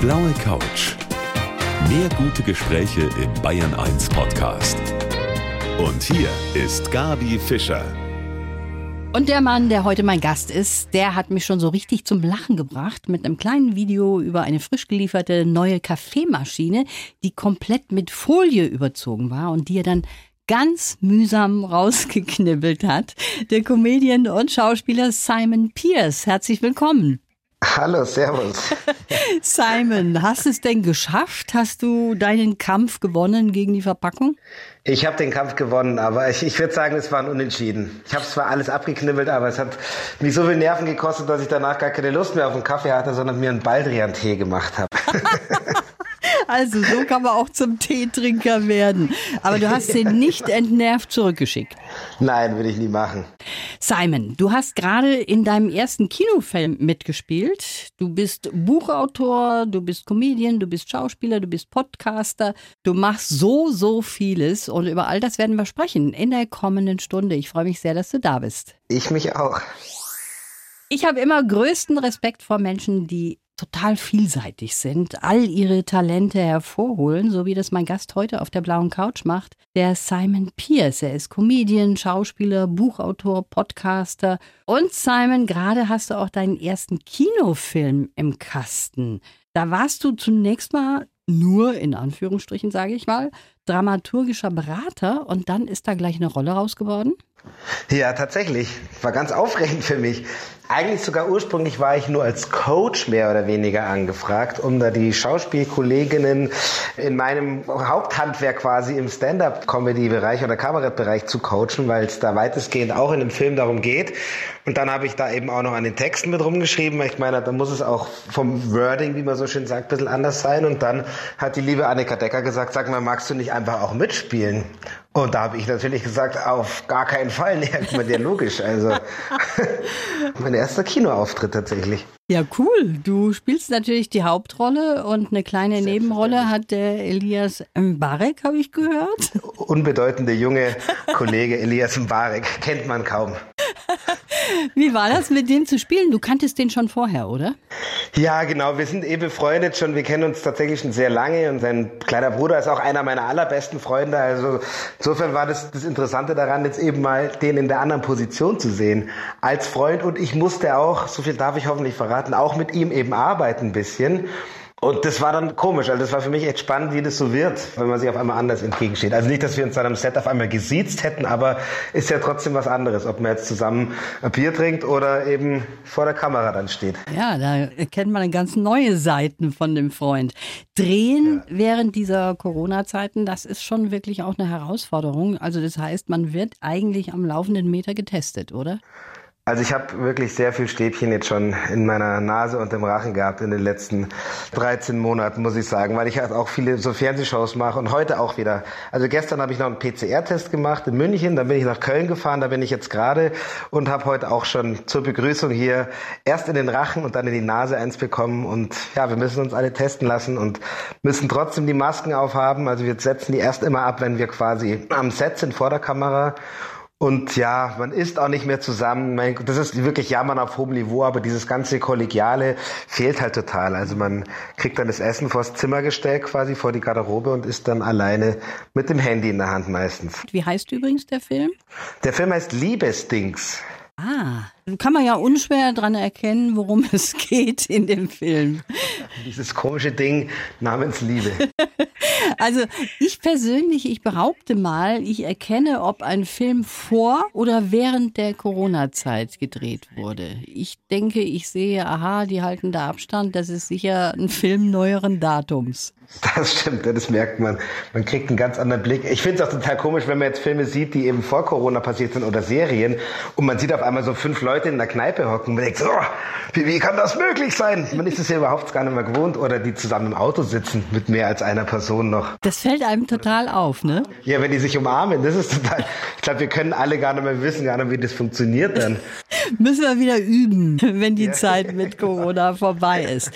blaue Couch. Mehr gute Gespräche im Bayern 1 Podcast. Und hier ist Gabi Fischer. Und der Mann, der heute mein Gast ist, der hat mich schon so richtig zum Lachen gebracht mit einem kleinen Video über eine frisch gelieferte neue Kaffeemaschine, die komplett mit Folie überzogen war und die er dann ganz mühsam rausgeknibbelt hat. Der Comedian und Schauspieler Simon Pierce. Herzlich willkommen. Hallo, Servus. Simon, hast du es denn geschafft? Hast du deinen Kampf gewonnen gegen die Verpackung? Ich habe den Kampf gewonnen, aber ich, ich würde sagen, es war ein Unentschieden. Ich habe zwar alles abgeknibbelt, aber es hat mich so viel Nerven gekostet, dass ich danach gar keine Lust mehr auf einen Kaffee hatte, sondern mir einen Baldrian-Tee gemacht habe. Also so kann man auch zum Teetrinker werden. Aber du hast den nicht entnervt zurückgeschickt. Nein, würde ich nie machen. Simon, du hast gerade in deinem ersten Kinofilm mitgespielt. Du bist Buchautor, du bist Comedian, du bist Schauspieler, du bist Podcaster. Du machst so, so vieles und über all das werden wir sprechen in der kommenden Stunde. Ich freue mich sehr, dass du da bist. Ich mich auch. Ich habe immer größten Respekt vor Menschen, die total vielseitig sind, all ihre Talente hervorholen, so wie das mein Gast heute auf der blauen Couch macht, der Simon Pierce. Er ist Comedian, Schauspieler, Buchautor, Podcaster. Und Simon, gerade hast du auch deinen ersten Kinofilm im Kasten. Da warst du zunächst mal nur, in Anführungsstrichen sage ich mal, dramaturgischer Berater und dann ist da gleich eine Rolle rausgeworden? Ja, tatsächlich. War ganz aufregend für mich. Eigentlich sogar ursprünglich war ich nur als Coach mehr oder weniger angefragt, um da die Schauspielkolleginnen in meinem Haupthandwerk quasi im Stand-up-Comedy-Bereich oder Kabarettbereich zu coachen, weil es da weitestgehend auch in dem Film darum geht. Und dann habe ich da eben auch noch an den Texten mit rumgeschrieben. Ich meine, da muss es auch vom Wording, wie man so schön sagt, ein bisschen anders sein. Und dann hat die liebe Annika Decker gesagt, sag mal, magst du nicht einfach auch mitspielen? Und da habe ich natürlich gesagt, auf gar keinen Fall. Nee, meine, ja logisch. Also mein erster Kinoauftritt tatsächlich. Ja, cool. Du spielst natürlich die Hauptrolle und eine kleine Nebenrolle hat der Elias Mbarek, habe ich gehört. Unbedeutende junge Kollege Elias Mbarek, kennt man kaum. Wie war das, mit dem zu spielen? Du kanntest den schon vorher, oder? Ja, genau. Wir sind eh befreundet schon. Wir kennen uns tatsächlich schon sehr lange und sein kleiner Bruder ist auch einer meiner allerbesten Freunde. Also insofern war das das Interessante daran, jetzt eben mal den in der anderen Position zu sehen als Freund. Und ich musste auch, so viel darf ich hoffentlich verraten, auch mit ihm eben arbeiten ein bisschen. Und das war dann komisch, also das war für mich echt spannend, wie das so wird, wenn man sich auf einmal anders entgegensteht. Also nicht, dass wir uns dann am Set auf einmal gesiezt hätten, aber ist ja trotzdem was anderes, ob man jetzt zusammen ein Bier trinkt oder eben vor der Kamera dann steht. Ja, da erkennt man ganz neue Seiten von dem Freund. Drehen ja. während dieser Corona-Zeiten, das ist schon wirklich auch eine Herausforderung. Also das heißt, man wird eigentlich am laufenden Meter getestet, oder? Also ich habe wirklich sehr viel Stäbchen jetzt schon in meiner Nase und im Rachen gehabt in den letzten 13 Monaten, muss ich sagen, weil ich halt auch viele so Fernsehshows mache und heute auch wieder. Also gestern habe ich noch einen PCR-Test gemacht in München, dann bin ich nach Köln gefahren, da bin ich jetzt gerade und habe heute auch schon zur Begrüßung hier erst in den Rachen und dann in die Nase eins bekommen und ja, wir müssen uns alle testen lassen und müssen trotzdem die Masken aufhaben. Also wir setzen die erst immer ab, wenn wir quasi am Set sind vor der Kamera und ja, man ist auch nicht mehr zusammen. Das ist wirklich Jammern auf hohem Niveau, aber dieses ganze Kollegiale fehlt halt total. Also man kriegt dann das Essen vors Zimmer gestellt, quasi vor die Garderobe und ist dann alleine mit dem Handy in der Hand meistens. Wie heißt übrigens der Film? Der Film heißt Liebesdings. Ah, kann man ja unschwer dran erkennen, worum es geht in dem Film. Dieses komische Ding namens Liebe. Also ich persönlich, ich behaupte mal, ich erkenne, ob ein Film vor oder während der Corona-Zeit gedreht wurde. Ich denke, ich sehe, aha, die halten da Abstand, das ist sicher ein Film neueren Datums. Das stimmt, das merkt man. Man kriegt einen ganz anderen Blick. Ich finde es auch total komisch, wenn man jetzt Filme sieht, die eben vor Corona passiert sind oder Serien und man sieht auf einmal so fünf Leute in der Kneipe hocken und man denkt so, oh, wie, wie kann das möglich sein? Man ist es ja überhaupt gar nicht mehr gewohnt oder die zusammen im Auto sitzen mit mehr als einer Person noch. Das fällt einem total auf, ne? Ja, wenn die sich umarmen, das ist total, ich glaube, wir können alle gar nicht mehr wissen, gar nicht, wie das funktioniert dann. Müssen wir wieder üben, wenn die ja. Zeit mit Corona vorbei ist.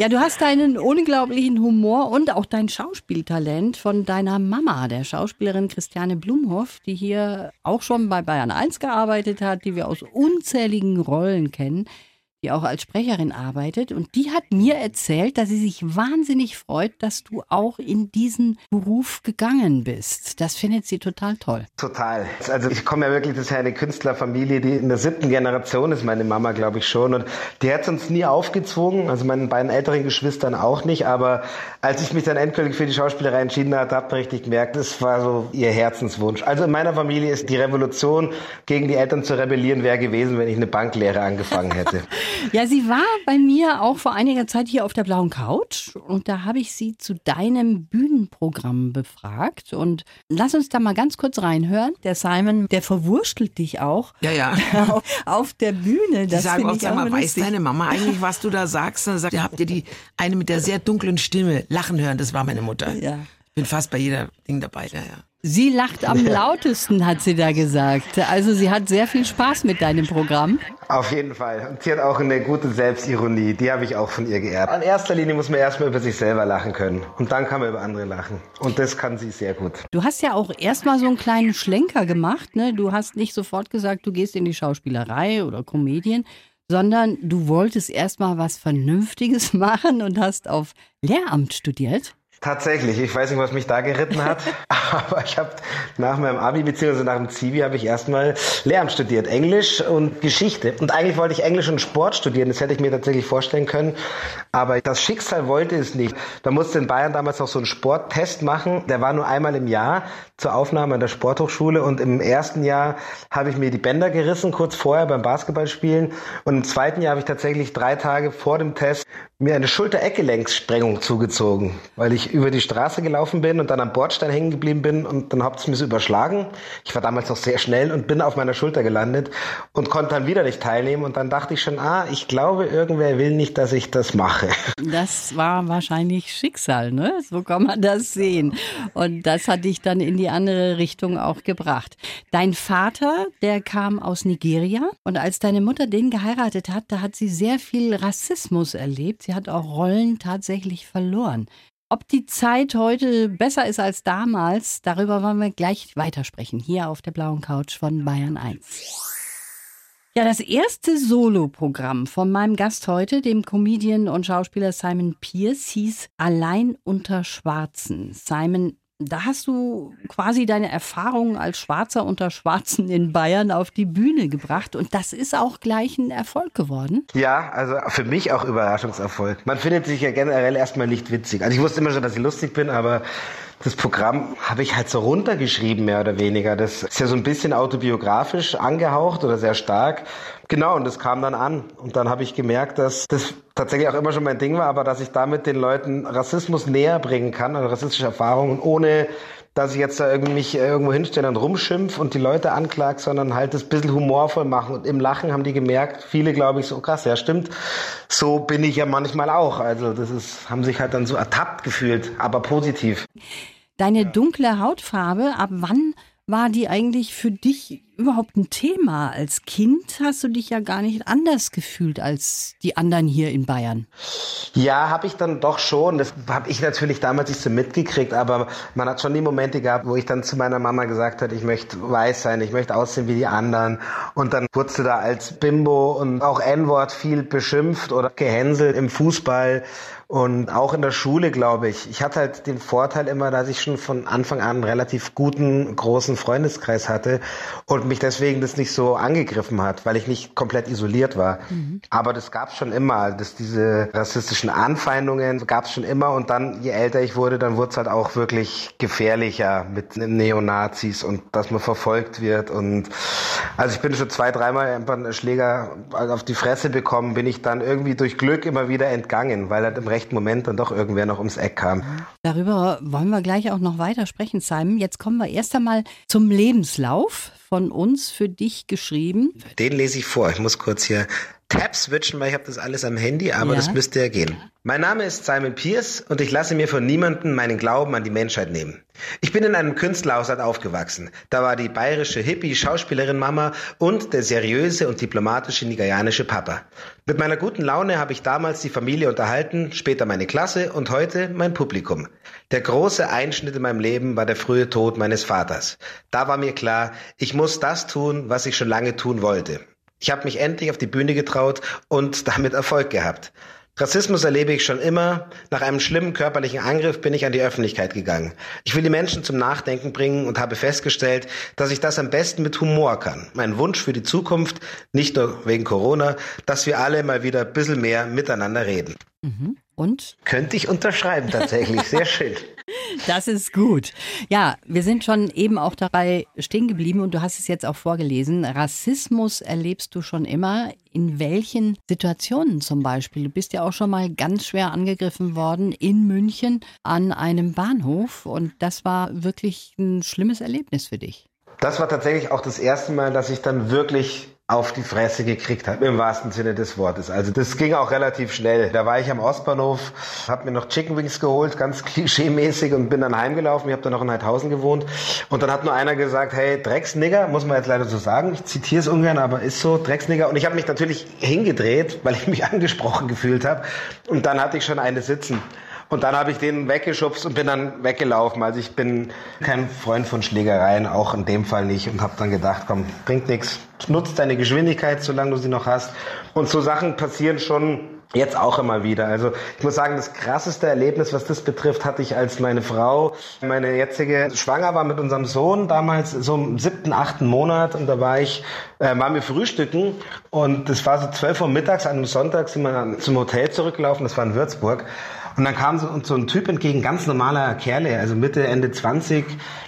Ja, du hast deinen unglaublichen Humor und auch dein Schauspieltalent von deiner Mama, der Schauspielerin Christiane Blumhoff, die hier auch schon bei Bayern 1 gearbeitet hat, die wir aus unzähligen Rollen kennen. Die auch als Sprecherin arbeitet. Und die hat mir erzählt, dass sie sich wahnsinnig freut, dass du auch in diesen Beruf gegangen bist. Das findet sie total toll. Total. Also ich komme ja wirklich, das ist ja eine Künstlerfamilie, die in der siebten Generation ist, meine Mama, glaube ich schon. Und die hat es uns nie aufgezwungen, also meinen beiden älteren Geschwistern auch nicht. Aber als ich mich dann endgültig für die Schauspielerei entschieden hatte, habe ich richtig gemerkt, das war so ihr Herzenswunsch. Also in meiner Familie ist die Revolution, gegen die Eltern zu rebellieren, wäre gewesen, wenn ich eine Banklehre angefangen hätte. Ja, sie war bei mir auch vor einiger Zeit hier auf der blauen Couch und da habe ich sie zu deinem Bühnenprogramm befragt und lass uns da mal ganz kurz reinhören. Der Simon, der verwurstelt dich auch. Ja, ja. auf der Bühne. Das Die sagen auch, sag mal, weiß deine Mama eigentlich, was du da sagst? Und dann sagt, habt ihr die eine mit der sehr dunklen Stimme lachen hören? Das war meine Mutter. Ja. Ich bin fast bei jeder Ding dabei, ja, ja. Sie lacht am lautesten, hat sie da gesagt. Also sie hat sehr viel Spaß mit deinem Programm. Auf jeden Fall. Und sie hat auch eine gute Selbstironie. Die habe ich auch von ihr geerbt. In erster Linie muss man erstmal über sich selber lachen können. Und dann kann man über andere lachen. Und das kann sie sehr gut. Du hast ja auch erstmal so einen kleinen Schlenker gemacht. Ne? Du hast nicht sofort gesagt, du gehst in die Schauspielerei oder Comedien, sondern du wolltest erstmal was Vernünftiges machen und hast auf Lehramt studiert. Tatsächlich, ich weiß nicht, was mich da geritten hat, aber ich habe nach meinem Abi bzw. nach dem Zivi habe ich erstmal Lehramt studiert, Englisch und Geschichte. Und eigentlich wollte ich Englisch und Sport studieren, das hätte ich mir tatsächlich vorstellen können, aber das Schicksal wollte es nicht. Da musste in Bayern damals noch so einen Sporttest machen, der war nur einmal im Jahr zur Aufnahme an der Sporthochschule und im ersten Jahr habe ich mir die Bänder gerissen, kurz vorher beim Basketballspielen und im zweiten Jahr habe ich tatsächlich drei Tage vor dem Test mir eine Schulter-Eckgelenkssprengung zugezogen, weil ich über die Straße gelaufen bin und dann am Bordstein hängen geblieben bin und dann hat es mir so überschlagen. Ich war damals noch sehr schnell und bin auf meiner Schulter gelandet und konnte dann wieder nicht teilnehmen und dann dachte ich schon, ah, ich glaube, irgendwer will nicht, dass ich das mache. Das war wahrscheinlich Schicksal, ne? So kann man das sehen. Und das hat dich dann in die andere Richtung auch gebracht. Dein Vater, der kam aus Nigeria und als deine Mutter den geheiratet hat, da hat sie sehr viel Rassismus erlebt sie hat auch Rollen tatsächlich verloren. Ob die Zeit heute besser ist als damals, darüber wollen wir gleich weitersprechen, hier auf der blauen Couch von Bayern 1. Ja, das erste Soloprogramm von meinem Gast heute, dem Comedian und Schauspieler Simon Pierce, hieß Allein unter Schwarzen. Simon, da hast du quasi deine Erfahrungen als Schwarzer unter Schwarzen in Bayern auf die Bühne gebracht und das ist auch gleich ein Erfolg geworden. Ja, also für mich auch Überraschungserfolg. Man findet sich ja generell erstmal nicht witzig. Also ich wusste immer schon, dass ich lustig bin, aber das Programm habe ich halt so runtergeschrieben, mehr oder weniger. Das ist ja so ein bisschen autobiografisch angehaucht oder sehr stark. Genau, und das kam dann an. Und dann habe ich gemerkt, dass das tatsächlich auch immer schon mein Ding war, aber dass ich damit den Leuten Rassismus näher bringen kann, also rassistische Erfahrungen, ohne dass ich jetzt da irgendwie mich irgendwo hinstelle und rumschimpf und die Leute anklag, sondern halt das bisschen humorvoll machen. Und im Lachen haben die gemerkt, viele glaube ich so, krass, ja stimmt, so bin ich ja manchmal auch. Also das ist, haben sich halt dann so ertappt gefühlt, aber positiv. Deine dunkle Hautfarbe, ab wann war die eigentlich für dich überhaupt ein Thema? Als Kind hast du dich ja gar nicht anders gefühlt als die anderen hier in Bayern. Ja, habe ich dann doch schon. Das habe ich natürlich damals nicht so mitgekriegt, aber man hat schon die Momente gehabt, wo ich dann zu meiner Mama gesagt habe, ich möchte weiß sein, ich möchte aussehen wie die anderen. Und dann wurdest da als Bimbo und auch N-Wort viel beschimpft oder gehänselt im Fußball. Und auch in der Schule, glaube ich. Ich hatte halt den Vorteil immer, dass ich schon von Anfang an einen relativ guten, großen Freundeskreis hatte und mich deswegen das nicht so angegriffen hat, weil ich nicht komplett isoliert war. Mhm. Aber das gab es schon immer, dass diese rassistischen Anfeindungen gab es schon immer und dann, je älter ich wurde, dann wurde es halt auch wirklich gefährlicher mit Neonazis und dass man verfolgt wird und also ich bin schon zwei, dreimal einfach einen Schläger auf die Fresse bekommen, bin ich dann irgendwie durch Glück immer wieder entgangen, weil halt im rechten Moment dann doch irgendwer noch ums Eck kam. Darüber wollen wir gleich auch noch weiter sprechen, Simon. Jetzt kommen wir erst einmal zum Lebenslauf von uns für dich geschrieben. Den lese ich vor. Ich muss kurz hier Tab switchen, weil ich habe das alles am Handy, aber ja. das müsste ja gehen. Mein Name ist Simon Pierce und ich lasse mir von niemandem meinen Glauben an die Menschheit nehmen. Ich bin in einem Künstlerhaushalt aufgewachsen. Da war die bayerische Hippie-Schauspielerin Mama und der seriöse und diplomatische nigerianische Papa. Mit meiner guten Laune habe ich damals die Familie unterhalten, später meine Klasse und heute mein Publikum. Der große Einschnitt in meinem Leben war der frühe Tod meines Vaters. Da war mir klar, ich muss das tun, was ich schon lange tun wollte. Ich habe mich endlich auf die Bühne getraut und damit Erfolg gehabt. Rassismus erlebe ich schon immer. Nach einem schlimmen körperlichen Angriff bin ich an die Öffentlichkeit gegangen. Ich will die Menschen zum Nachdenken bringen und habe festgestellt, dass ich das am besten mit Humor kann. Mein Wunsch für die Zukunft, nicht nur wegen Corona, dass wir alle mal wieder ein bisschen mehr miteinander reden. Mhm. Und? Könnte ich unterschreiben tatsächlich. Sehr schön. Das ist gut. Ja, wir sind schon eben auch dabei stehen geblieben und du hast es jetzt auch vorgelesen. Rassismus erlebst du schon immer. In welchen Situationen zum Beispiel? Du bist ja auch schon mal ganz schwer angegriffen worden in München an einem Bahnhof und das war wirklich ein schlimmes Erlebnis für dich. Das war tatsächlich auch das erste Mal, dass ich dann wirklich auf die Fresse gekriegt habe, im wahrsten Sinne des Wortes. Also das ging auch relativ schnell. Da war ich am Ostbahnhof, habe mir noch Chicken Wings geholt, ganz klischee-mäßig und bin dann heimgelaufen. Ich habe dann noch in Heidhausen gewohnt. Und dann hat nur einer gesagt, hey, Drecksnigger, muss man jetzt leider so sagen. Ich zitiere es ungern, aber ist so, Drecksnigger. Und ich habe mich natürlich hingedreht, weil ich mich angesprochen gefühlt habe. Und dann hatte ich schon eine sitzen. Und dann habe ich den weggeschubst und bin dann weggelaufen. Also ich bin kein Freund von Schlägereien, auch in dem Fall nicht. Und habe dann gedacht, komm, bringt nichts. Nutzt deine Geschwindigkeit, solange du sie noch hast. Und so Sachen passieren schon Jetzt auch immer wieder. Also ich muss sagen, das krasseste Erlebnis, was das betrifft, hatte ich, als meine Frau, meine jetzige, schwanger war mit unserem Sohn, damals so im siebten, achten Monat. Und da war ich, äh, waren wir frühstücken und das war so zwölf Uhr mittags, an einem Sonntag sind wir zum Hotel zurückgelaufen, das war in Würzburg. Und dann kam so, so ein Typ entgegen, ganz normaler Kerle, also Mitte, Ende 20,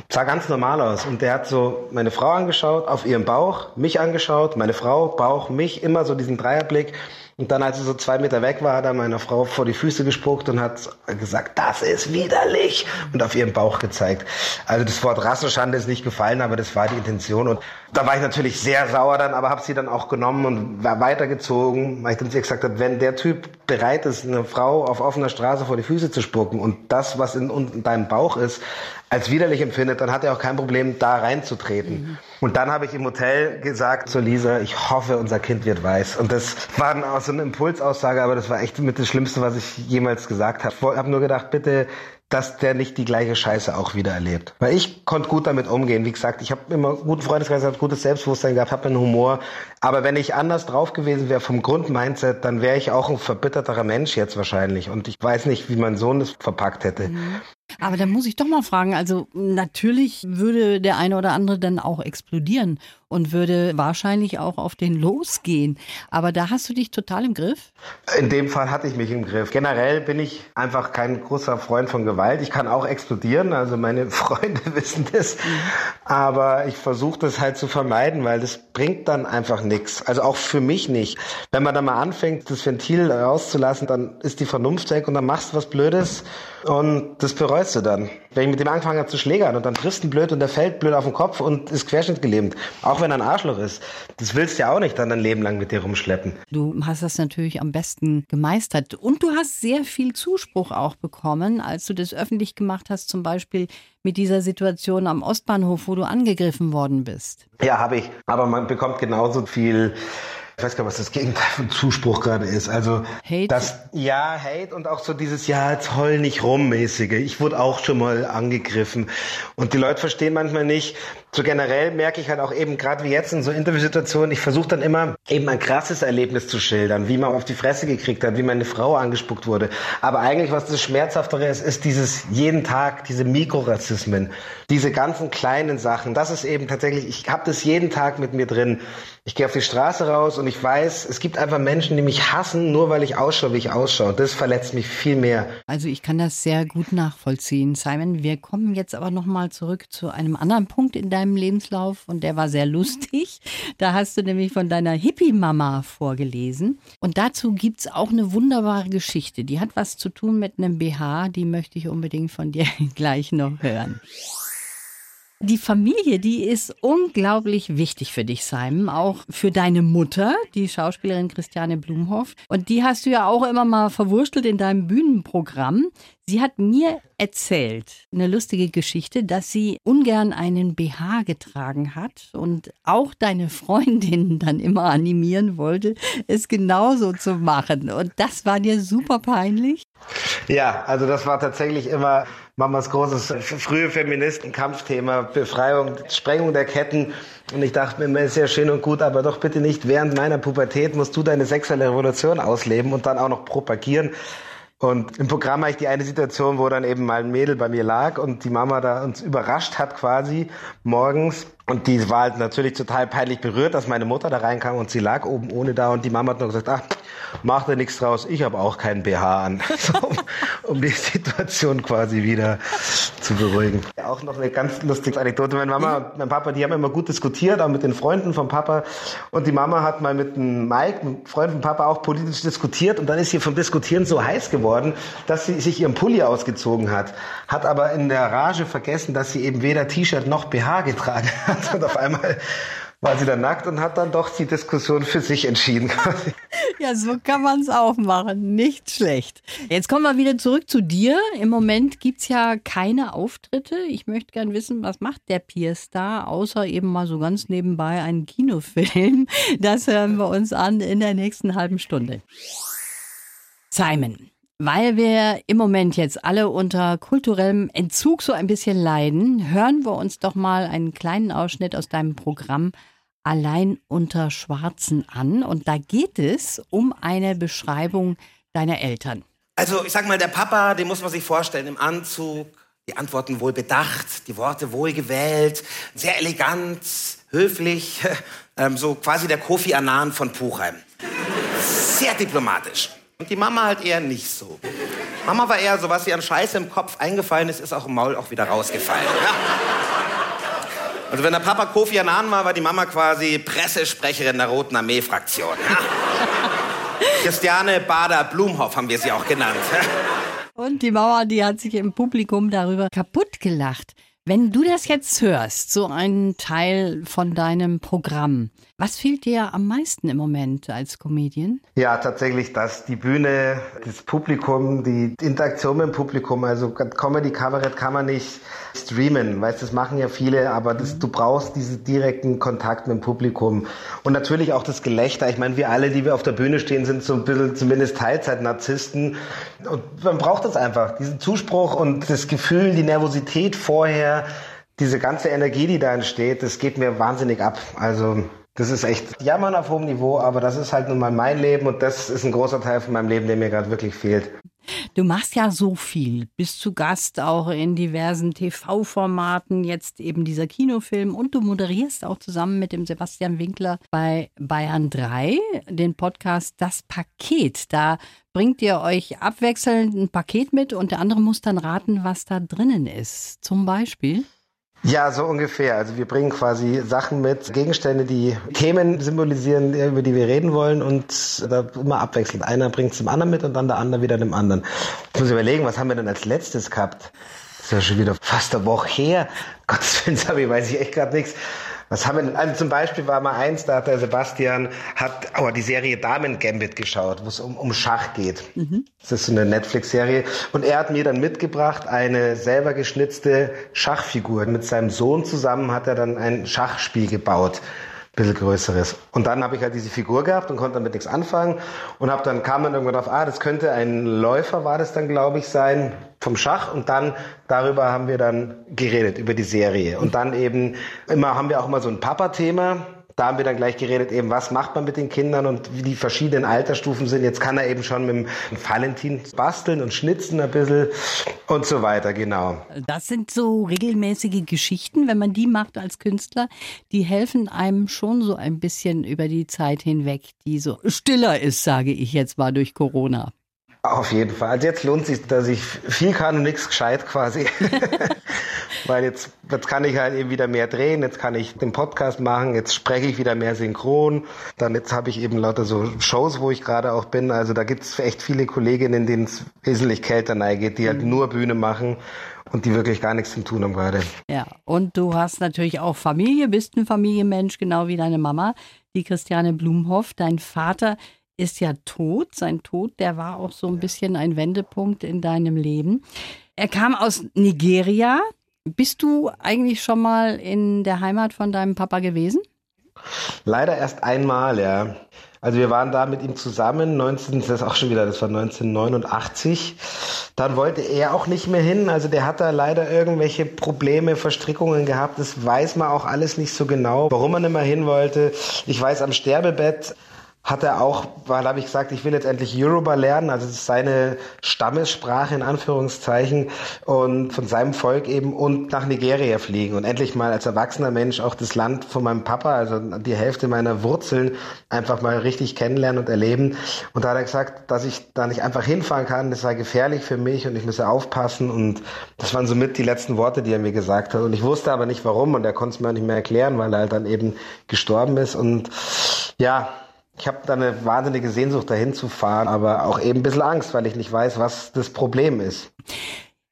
sah ganz normal aus. Und der hat so meine Frau angeschaut, auf ihren Bauch, mich angeschaut, meine Frau, Bauch, mich, immer so diesen Dreierblick. Und dann, als er so zwei Meter weg war, hat er meiner Frau vor die Füße gespuckt und hat gesagt, das ist widerlich und auf ihren Bauch gezeigt. Also das Wort Rassenschande ist nicht gefallen, aber das war die Intention. Und da war ich natürlich sehr sauer dann, aber habe sie dann auch genommen und war weitergezogen, weil ich dann gesagt habe, wenn der Typ bereit ist, eine Frau auf offener Straße vor die Füße zu spucken und das, was in, in deinem Bauch ist, als widerlich empfindet, dann hat er auch kein Problem, da reinzutreten. Mhm. Und dann habe ich im Hotel gesagt zu Lisa, ich hoffe, unser Kind wird weiß. Und das war dann auch so eine Impulsaussage, aber das war echt mit das Schlimmste, was ich jemals gesagt habe. Ich habe nur gedacht, bitte dass der nicht die gleiche Scheiße auch wieder erlebt. Weil ich konnte gut damit umgehen. Wie gesagt, ich habe immer guten Freundeskreis, habe gutes Selbstbewusstsein gehabt, habe einen Humor. Aber wenn ich anders drauf gewesen wäre vom Grundmindset, dann wäre ich auch ein verbitterterer Mensch jetzt wahrscheinlich. Und ich weiß nicht, wie mein Sohn das verpackt hätte. Mhm. Aber da muss ich doch mal fragen, also natürlich würde der eine oder andere dann auch explodieren und würde wahrscheinlich auch auf den losgehen. Aber da hast du dich total im Griff? In dem Fall hatte ich mich im Griff. Generell bin ich einfach kein großer Freund von Gewalt. Ich kann auch explodieren, also meine Freunde wissen das. Aber ich versuche das halt zu vermeiden, weil das bringt dann einfach nichts. Also auch für mich nicht. Wenn man da mal anfängt, das Ventil rauszulassen, dann ist die Vernunft weg und dann machst du was Blödes und das bereust du dann. Wenn ich mit dem angefangen habe zu schlägern und dann triffst du ihn blöd und der fällt blöd auf den Kopf und ist querschnittgelähmt. Auch auch wenn er ein Arschloch ist. Das willst du ja auch nicht dann dein Leben lang mit dir rumschleppen. Du hast das natürlich am besten gemeistert. Und du hast sehr viel Zuspruch auch bekommen, als du das öffentlich gemacht hast, zum Beispiel mit dieser Situation am Ostbahnhof, wo du angegriffen worden bist. Ja, habe ich. Aber man bekommt genauso viel ich weiß gar nicht, was das Gegenteil von Zuspruch gerade ist. Also Hate. das ja Hate und auch so dieses ja jetzt heul nicht rum mäßige. Ich wurde auch schon mal angegriffen und die Leute verstehen manchmal nicht. So generell merke ich halt auch eben gerade wie jetzt in so Interviewsituationen, ich versuche dann immer eben ein krasses Erlebnis zu schildern, wie man auf die Fresse gekriegt hat, wie meine Frau angespuckt wurde. Aber eigentlich was das schmerzhaftere ist, ist dieses jeden Tag diese Mikrorassismen, diese ganzen kleinen Sachen. Das ist eben tatsächlich, ich habe das jeden Tag mit mir drin. Ich gehe auf die Straße raus und ich weiß, es gibt einfach Menschen, die mich hassen, nur weil ich ausschaue, wie ich ausschaue. Das verletzt mich viel mehr. Also ich kann das sehr gut nachvollziehen, Simon. Wir kommen jetzt aber noch mal zurück zu einem anderen Punkt in deinem Lebenslauf und der war sehr lustig. Da hast du nämlich von deiner Hippie-Mama vorgelesen und dazu gibt es auch eine wunderbare Geschichte. Die hat was zu tun mit einem BH, die möchte ich unbedingt von dir gleich noch hören. Die Familie, die ist unglaublich wichtig für dich, Simon. Auch für deine Mutter, die Schauspielerin Christiane Blumhoff. Und die hast du ja auch immer mal verwurstelt in deinem Bühnenprogramm. Sie hat mir erzählt, eine lustige Geschichte, dass sie ungern einen BH getragen hat und auch deine Freundin dann immer animieren wollte, es genauso zu machen. Und das war dir super peinlich? Ja, also das war tatsächlich immer Mamas großes frühe Feministenkampfthema, Befreiung, Sprengung der Ketten. Und ich dachte mir, ist ja schön und gut, aber doch bitte nicht während meiner Pubertät musst du deine sexuelle Revolution ausleben und dann auch noch propagieren. Und im Programm habe ich die eine Situation, wo dann eben mal ein Mädel bei mir lag und die Mama da uns überrascht hat quasi morgens. Und die war halt natürlich total peinlich berührt, dass meine Mutter da reinkam und sie lag oben ohne da und die Mama hat nur gesagt, ach, mach da nichts draus, ich habe auch keinen BH an. So, um, um, die Situation quasi wieder zu beruhigen. Auch noch eine ganz lustige Anekdote. Meine Mama und mein Papa, die haben immer gut diskutiert, auch mit den Freunden vom Papa. Und die Mama hat mal mit dem Mike, einem Freund vom Papa, auch politisch diskutiert. Und dann ist sie vom Diskutieren so heiß geworden, dass sie sich ihren Pulli ausgezogen hat. Hat aber in der Rage vergessen, dass sie eben weder T-Shirt noch BH getragen hat. Und auf einmal war sie dann nackt und hat dann doch die Diskussion für sich entschieden. Ja, so kann man es auch machen. Nicht schlecht. Jetzt kommen wir wieder zurück zu dir. Im Moment gibt es ja keine Auftritte. Ich möchte gern wissen, was macht der Pierstar, außer eben mal so ganz nebenbei einen Kinofilm. Das hören wir uns an in der nächsten halben Stunde. Simon, weil wir im Moment jetzt alle unter kulturellem Entzug so ein bisschen leiden, hören wir uns doch mal einen kleinen Ausschnitt aus deinem Programm Allein unter Schwarzen an. Und da geht es um eine Beschreibung deiner Eltern. Also ich sag mal, der Papa, den muss man sich vorstellen, im Anzug, die Antworten wohl bedacht, die Worte wohl gewählt, sehr elegant, höflich, ähm, so quasi der Kofi Annan von Puchheim. Sehr diplomatisch. Und die Mama halt eher nicht so. Mama war eher so, was ihr an Scheiße im Kopf eingefallen ist, ist auch im Maul auch wieder rausgefallen. Ja? Also wenn der Papa Kofi Annan war, war die Mama quasi Pressesprecherin der Roten Armee-Fraktion. Ja? Christiane Bader-Blumhoff haben wir sie auch genannt. Und die Mauer, die hat sich im Publikum darüber kaputt gelacht. Wenn du das jetzt hörst, so ein Teil von deinem Programm, was fehlt dir am meisten im Moment als Comedian? Ja, tatsächlich das, die Bühne, das Publikum, die Interaktion mit dem Publikum. Also Comedy Kabarett kann man nicht streamen, weißt, das machen ja viele, aber das, du brauchst diesen direkten Kontakt mit dem Publikum und natürlich auch das Gelächter. Ich meine, wir alle, die wir auf der Bühne stehen, sind so ein bisschen zumindest Teilzeit-Narzissten und man braucht das einfach, diesen Zuspruch und das Gefühl, die Nervosität vorher, diese ganze Energie, die da entsteht, das geht mir wahnsinnig ab. Also das ist echt Jammern auf hohem Niveau, aber das ist halt nun mal mein Leben und das ist ein großer Teil von meinem Leben, der mir gerade wirklich fehlt. Du machst ja so viel, bist zu Gast auch in diversen TV-Formaten, jetzt eben dieser Kinofilm und du moderierst auch zusammen mit dem Sebastian Winkler bei Bayern 3 den Podcast Das Paket. Da bringt ihr euch abwechselnd ein Paket mit und der andere muss dann raten, was da drinnen ist. Zum Beispiel? Ja, so ungefähr. Also wir bringen quasi Sachen mit, Gegenstände, die Themen symbolisieren, über die wir reden wollen und da immer abwechselnd. Einer bringt dem anderen mit und dann der andere wieder dem anderen. Ich muss überlegen, was haben wir denn als letztes gehabt? Das ist ja schon wieder fast eine Woche her. Gottes Willen, weiß ich echt gerade nichts. Was haben wir denn? Also zum Beispiel war mal eins, da hat der Sebastian hat oh, die Serie Damen Gambit geschaut, wo es um, um Schach geht. Mhm. Das ist so eine Netflix-Serie. Und er hat mir dann mitgebracht eine selber geschnitzte Schachfigur. Mit seinem Sohn zusammen hat er dann ein Schachspiel gebaut bisschen größeres. Und dann habe ich halt diese Figur gehabt und konnte damit nichts anfangen und habe dann kam dann irgendwann auf, ah, das könnte ein Läufer war das dann, glaube ich, sein vom Schach. Und dann darüber haben wir dann geredet über die Serie. Und dann eben immer haben wir auch immer so ein Papa-Thema da haben wir dann gleich geredet, eben was macht man mit den Kindern und wie die verschiedenen Altersstufen sind. Jetzt kann er eben schon mit dem Valentin basteln und schnitzen ein bisschen und so weiter, genau. Das sind so regelmäßige Geschichten, wenn man die macht als Künstler, die helfen einem schon so ein bisschen über die Zeit hinweg, die so stiller ist, sage ich jetzt mal durch Corona. Auf jeden Fall. Also jetzt lohnt sich, dass ich viel kann und nichts gescheit quasi. Weil jetzt, jetzt kann ich halt eben wieder mehr drehen, jetzt kann ich den Podcast machen, jetzt spreche ich wieder mehr synchron. Dann jetzt habe ich eben lauter so Shows, wo ich gerade auch bin. Also da gibt es echt viele Kolleginnen, denen es wesentlich kälter neigeht, die halt mhm. nur Bühne machen und die wirklich gar nichts zu tun haben gerade. Ja, und du hast natürlich auch Familie, bist ein Familienmensch, genau wie deine Mama, die Christiane Blumhoff. Dein Vater ist ja tot. Sein Tod, der war auch so ein bisschen ein Wendepunkt in deinem Leben. Er kam aus Nigeria. Bist du eigentlich schon mal in der Heimat von deinem Papa gewesen? Leider erst einmal, ja. Also wir waren da mit ihm zusammen, 19, das ist auch schon wieder, das war 1989. Dann wollte er auch nicht mehr hin. Also der hat da leider irgendwelche Probleme, Verstrickungen gehabt. Das weiß man auch alles nicht so genau, warum er nicht mehr hin wollte. Ich weiß, am Sterbebett hat er auch, weil habe ich gesagt, ich will jetzt endlich Yoruba lernen, also seine Stammessprache in Anführungszeichen und von seinem Volk eben und nach Nigeria fliegen und endlich mal als erwachsener Mensch auch das Land von meinem Papa, also die Hälfte meiner Wurzeln einfach mal richtig kennenlernen und erleben. Und da hat er gesagt, dass ich da nicht einfach hinfahren kann, das sei gefährlich für mich und ich müsse aufpassen. Und das waren somit die letzten Worte, die er mir gesagt hat. Und ich wusste aber nicht warum und er konnte es mir auch nicht mehr erklären, weil er halt dann eben gestorben ist. Und ja, ich habe da eine wahnsinnige Sehnsucht, dahin zu fahren, aber auch eben ein bisschen Angst, weil ich nicht weiß, was das Problem ist.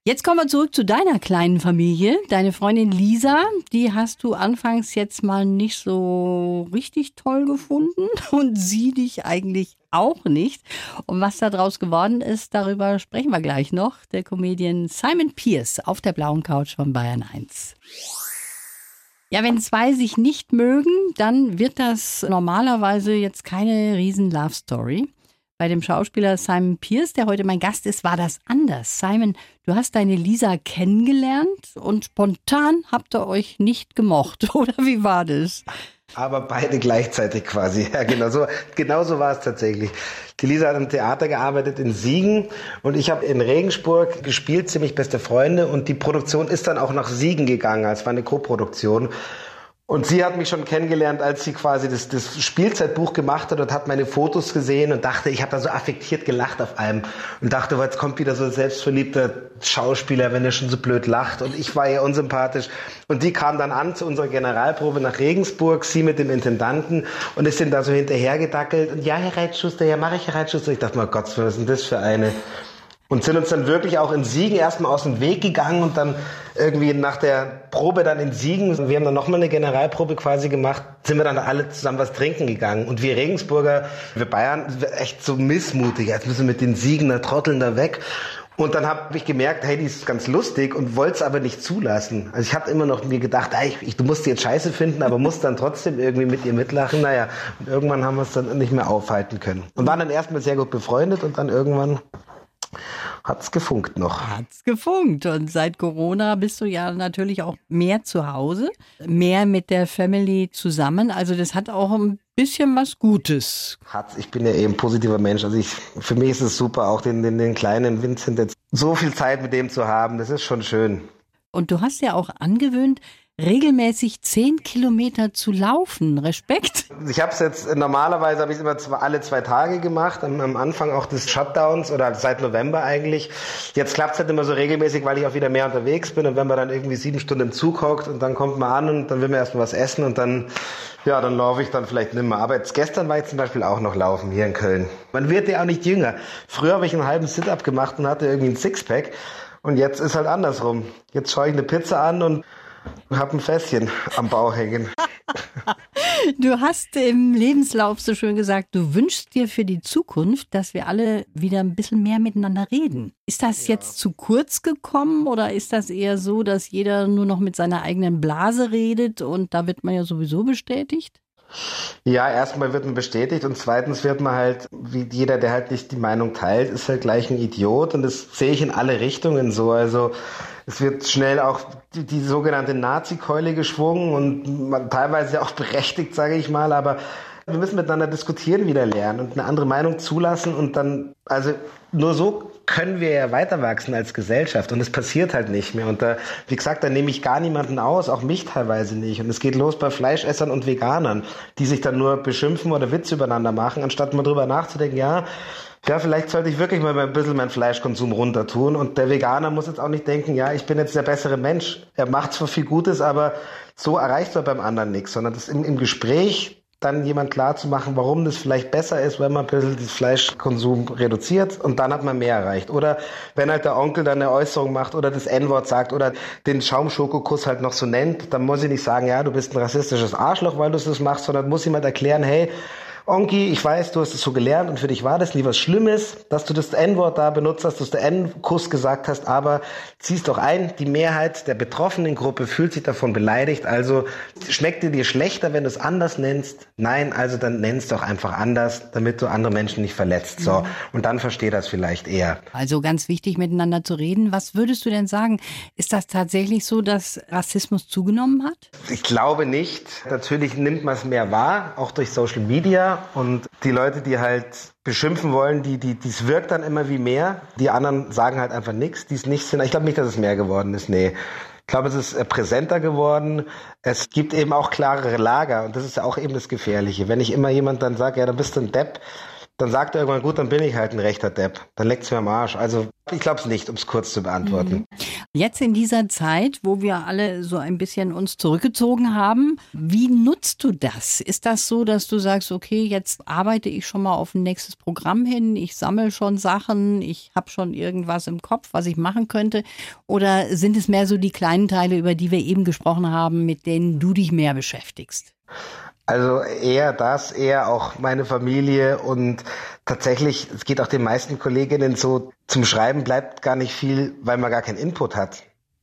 Jetzt kommen wir zurück zu deiner kleinen Familie. Deine Freundin Lisa, die hast du anfangs jetzt mal nicht so richtig toll gefunden und sie dich eigentlich auch nicht. Und was daraus geworden ist, darüber sprechen wir gleich noch. Der Comedian Simon Pierce auf der blauen Couch von Bayern 1. Ja, wenn zwei sich nicht mögen, dann wird das normalerweise jetzt keine riesen Love Story. Bei dem Schauspieler Simon Pierce, der heute mein Gast ist, war das anders. Simon, du hast deine Lisa kennengelernt und spontan habt ihr euch nicht gemocht, oder wie war das? Aber beide gleichzeitig quasi. Ja, genau so, genau so war es tatsächlich. Die Lisa hat im Theater gearbeitet in Siegen und ich habe in Regensburg gespielt, ziemlich beste Freunde und die Produktion ist dann auch nach Siegen gegangen, als war eine Co-Produktion. Und sie hat mich schon kennengelernt, als sie quasi das, das Spielzeitbuch gemacht hat und hat meine Fotos gesehen und dachte, ich habe da so affektiert gelacht auf einem und dachte, jetzt kommt wieder so ein selbstverliebter Schauspieler, wenn er schon so blöd lacht und ich war ihr unsympathisch. Und die kam dann an zu unserer Generalprobe nach Regensburg, sie mit dem Intendanten und ist dann da so hinterhergedackelt und ja, Herr Reitschuster, ja, mache ich, Herr Reitschuster. Ich dachte mal, Gott, was ist denn das für eine? Und sind uns dann wirklich auch in Siegen erstmal aus dem Weg gegangen und dann irgendwie nach der Probe dann in Siegen, wir haben dann nochmal eine Generalprobe quasi gemacht, sind wir dann alle zusammen was trinken gegangen. Und wir Regensburger, wir Bayern, echt so missmutig, jetzt müssen wir mit den Siegener Trotteln da weg. Und dann habe ich gemerkt, hey, die ist ganz lustig und wollte es aber nicht zulassen. Also ich habe immer noch mir gedacht, ey, ich, du musst die jetzt scheiße finden, aber musst dann trotzdem irgendwie mit ihr mitlachen. Naja, und irgendwann haben wir es dann nicht mehr aufhalten können. Und waren dann erstmal sehr gut befreundet und dann irgendwann Hat's gefunkt noch. Hat's gefunkt. Und seit Corona bist du ja natürlich auch mehr zu Hause, mehr mit der Family zusammen. Also das hat auch ein bisschen was Gutes. Hat's. Ich bin ja eh ein positiver Mensch. Also ich, für mich ist es super, auch den, den, den kleinen Vincent jetzt so viel Zeit mit dem zu haben. Das ist schon schön. Und du hast ja auch angewöhnt, regelmäßig zehn Kilometer zu laufen. Respekt. Ich habe es jetzt, normalerweise habe ich immer zwei, alle zwei Tage gemacht, am, am, Anfang auch des Shutdowns oder seit November eigentlich. Jetzt klappt es halt immer so regelmäßig, weil ich auch wieder mehr unterwegs bin und wenn man dann irgendwie sieben Stunden im Zug hockt und dann kommt man an und dann will man erstmal was essen und dann, ja, dann laufe ich dann vielleicht nimmer. Aber jetzt gestern war ich zum Beispiel auch noch laufen hier in Köln. Man wird ja auch nicht jünger. Früher habe ich einen halben Sit-Up gemacht und hatte irgendwie ein Sixpack. Und jetzt ist halt andersrum. Jetzt schaue ich eine Pizza an und habe ein Fässchen am Bauch hängen. Du hast im Lebenslauf so schön gesagt, du wünschst dir für die Zukunft, dass wir alle wieder ein bisschen mehr miteinander reden. Ist das ja. jetzt zu kurz gekommen oder ist das eher so, dass jeder nur noch mit seiner eigenen Blase redet und da wird man ja sowieso bestätigt? Ja, erstmal wird man bestätigt und zweitens wird man halt, wie jeder, der halt nicht die Meinung teilt, ist halt gleich ein Idiot und das sehe ich in alle Richtungen so. Also es wird schnell auch die, die sogenannte Nazi-Keule geschwungen und man, teilweise auch berechtigt, sage ich mal, aber wir müssen miteinander diskutieren wieder lernen und eine andere Meinung zulassen und dann, also nur so können wir ja weiter wachsen als Gesellschaft und es passiert halt nicht mehr. Und da, wie gesagt, da nehme ich gar niemanden aus, auch mich teilweise nicht. Und es geht los bei Fleischessern und Veganern, die sich dann nur beschimpfen oder Witze übereinander machen, anstatt mal drüber nachzudenken, ja, ja, vielleicht sollte ich wirklich mal ein bisschen meinen Fleischkonsum runter tun. Und der Veganer muss jetzt auch nicht denken, ja, ich bin jetzt der bessere Mensch. Er macht zwar viel Gutes, aber so erreicht er beim anderen nichts, sondern das im, im Gespräch dann jemand klar zu machen, warum das vielleicht besser ist, wenn man ein bisschen den Fleischkonsum reduziert und dann hat man mehr erreicht. Oder wenn halt der Onkel dann eine Äußerung macht oder das N-Wort sagt oder den Schaumschokokuss halt noch so nennt, dann muss ich nicht sagen, ja, du bist ein rassistisches Arschloch, weil du das machst, sondern muss jemand erklären, hey, Onki, ich weiß, du hast es so gelernt und für dich war das nie was Schlimmes, dass du das N-Wort da benutzt hast, dass du N-Kuss gesagt hast, aber ziehst doch ein, die Mehrheit der betroffenen Gruppe fühlt sich davon beleidigt, also schmeckt dir dir schlechter, wenn du es anders nennst? Nein, also dann nennst doch einfach anders, damit du andere Menschen nicht verletzt. So. Und dann versteh das vielleicht eher. Also ganz wichtig, miteinander zu reden. Was würdest du denn sagen? Ist das tatsächlich so, dass Rassismus zugenommen hat? Ich glaube nicht. Natürlich nimmt man es mehr wahr, auch durch Social Media. Und die Leute, die halt beschimpfen wollen, die, die, dies wirkt dann immer wie mehr. Die anderen sagen halt einfach nichts, die es nicht sind. Ich glaube nicht, dass es mehr geworden ist. Nee. Ich glaube, es ist äh, präsenter geworden. Es gibt eben auch klarere Lager und das ist ja auch eben das Gefährliche. Wenn ich immer jemand dann sage, ja, dann bist du ein Depp, dann sagt er irgendwann, gut, dann bin ich halt ein rechter Depp. Dann leckt's mir am Arsch. Also ich glaube es nicht, um es kurz zu beantworten. Mhm. Jetzt in dieser Zeit, wo wir alle so ein bisschen uns zurückgezogen haben, wie nutzt du das? Ist das so, dass du sagst, okay, jetzt arbeite ich schon mal auf ein nächstes Programm hin, ich sammle schon Sachen, ich habe schon irgendwas im Kopf, was ich machen könnte? Oder sind es mehr so die kleinen Teile, über die wir eben gesprochen haben, mit denen du dich mehr beschäftigst? Also eher das, eher auch meine Familie und tatsächlich, es geht auch den meisten Kolleginnen so, zum Schreiben bleibt gar nicht viel, weil man gar keinen Input hat.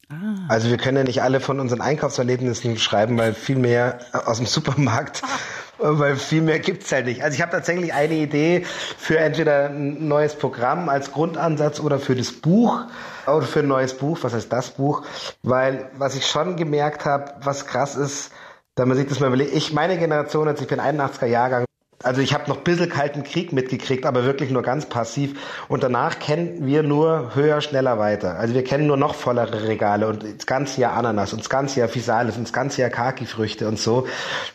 Ah. Also wir können ja nicht alle von unseren Einkaufserlebnissen schreiben, weil viel mehr aus dem Supermarkt, weil viel mehr gibt's halt nicht. Also ich habe tatsächlich eine Idee für entweder ein neues Programm als Grundansatz oder für das Buch oder für ein neues Buch. Was heißt das Buch? Weil was ich schon gemerkt habe, was krass ist, da man sich das mal überlegt, ich, meine Generation, also ich bin 81er Jahrgang, also ich habe noch ein bisschen Kalten Krieg mitgekriegt, aber wirklich nur ganz passiv. Und danach kennen wir nur höher, schneller, weiter. Also wir kennen nur noch vollere Regale und das ganze Jahr Ananas und das ganze Jahr Fisales und das ganze Jahr Kaki-Früchte und so.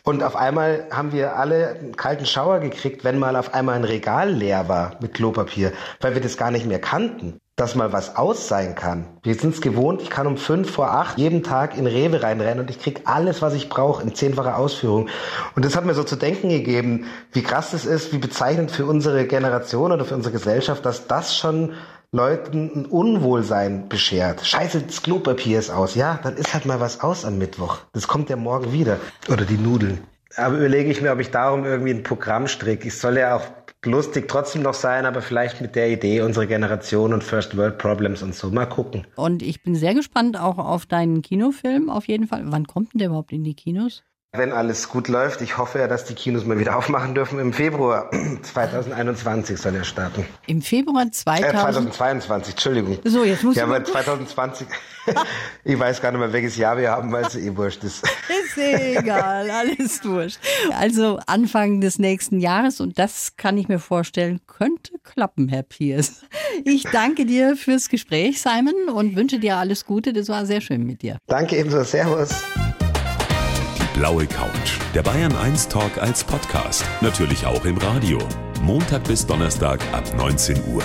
Und auf einmal haben wir alle einen kalten Schauer gekriegt, wenn mal auf einmal ein Regal leer war mit Klopapier, weil wir das gar nicht mehr kannten dass mal was aus sein kann. Wir sind es gewohnt, ich kann um fünf vor acht jeden Tag in Rewe reinrennen und ich krieg alles, was ich brauche in zehnfacher Ausführung. Und das hat mir so zu denken gegeben, wie krass das ist, wie bezeichnend für unsere Generation oder für unsere Gesellschaft, dass das schon Leuten ein Unwohlsein beschert. Scheiße, das Klopapier ist aus. Ja, dann ist halt mal was aus am Mittwoch. Das kommt ja morgen wieder. Oder die Nudeln. Aber überlege ich mir, ob ich darum irgendwie ein Programm stricke. Ich soll ja auch lustig trotzdem noch sein, aber vielleicht mit der Idee unsere Generation und First World Problems und so. Mal gucken. Und ich bin sehr gespannt auch auf deinen Kinofilm auf jeden Fall. Wann kommt denn der überhaupt in die Kinos? Wenn alles gut läuft, ich hoffe ja, dass die Kinos mal wieder aufmachen dürfen. Im Februar 2021 soll er starten. Im Februar 2000? Äh, 2022, Entschuldigung. So, jetzt muss ich. Ja, aber 2020. ich weiß gar nicht mehr, welches Jahr wir haben, weil es eh wurscht ist. Ist egal, alles wurscht. Also Anfang des nächsten Jahres und das kann ich mir vorstellen, könnte klappen, Herr Pierce. Ich danke dir fürs Gespräch, Simon, und wünsche dir alles Gute. Das war sehr schön mit dir. Danke ebenso. Servus blaue Couch. Der Bayern 1 Talk als Podcast. Natürlich auch im Radio. Montag bis Donnerstag ab 19 Uhr.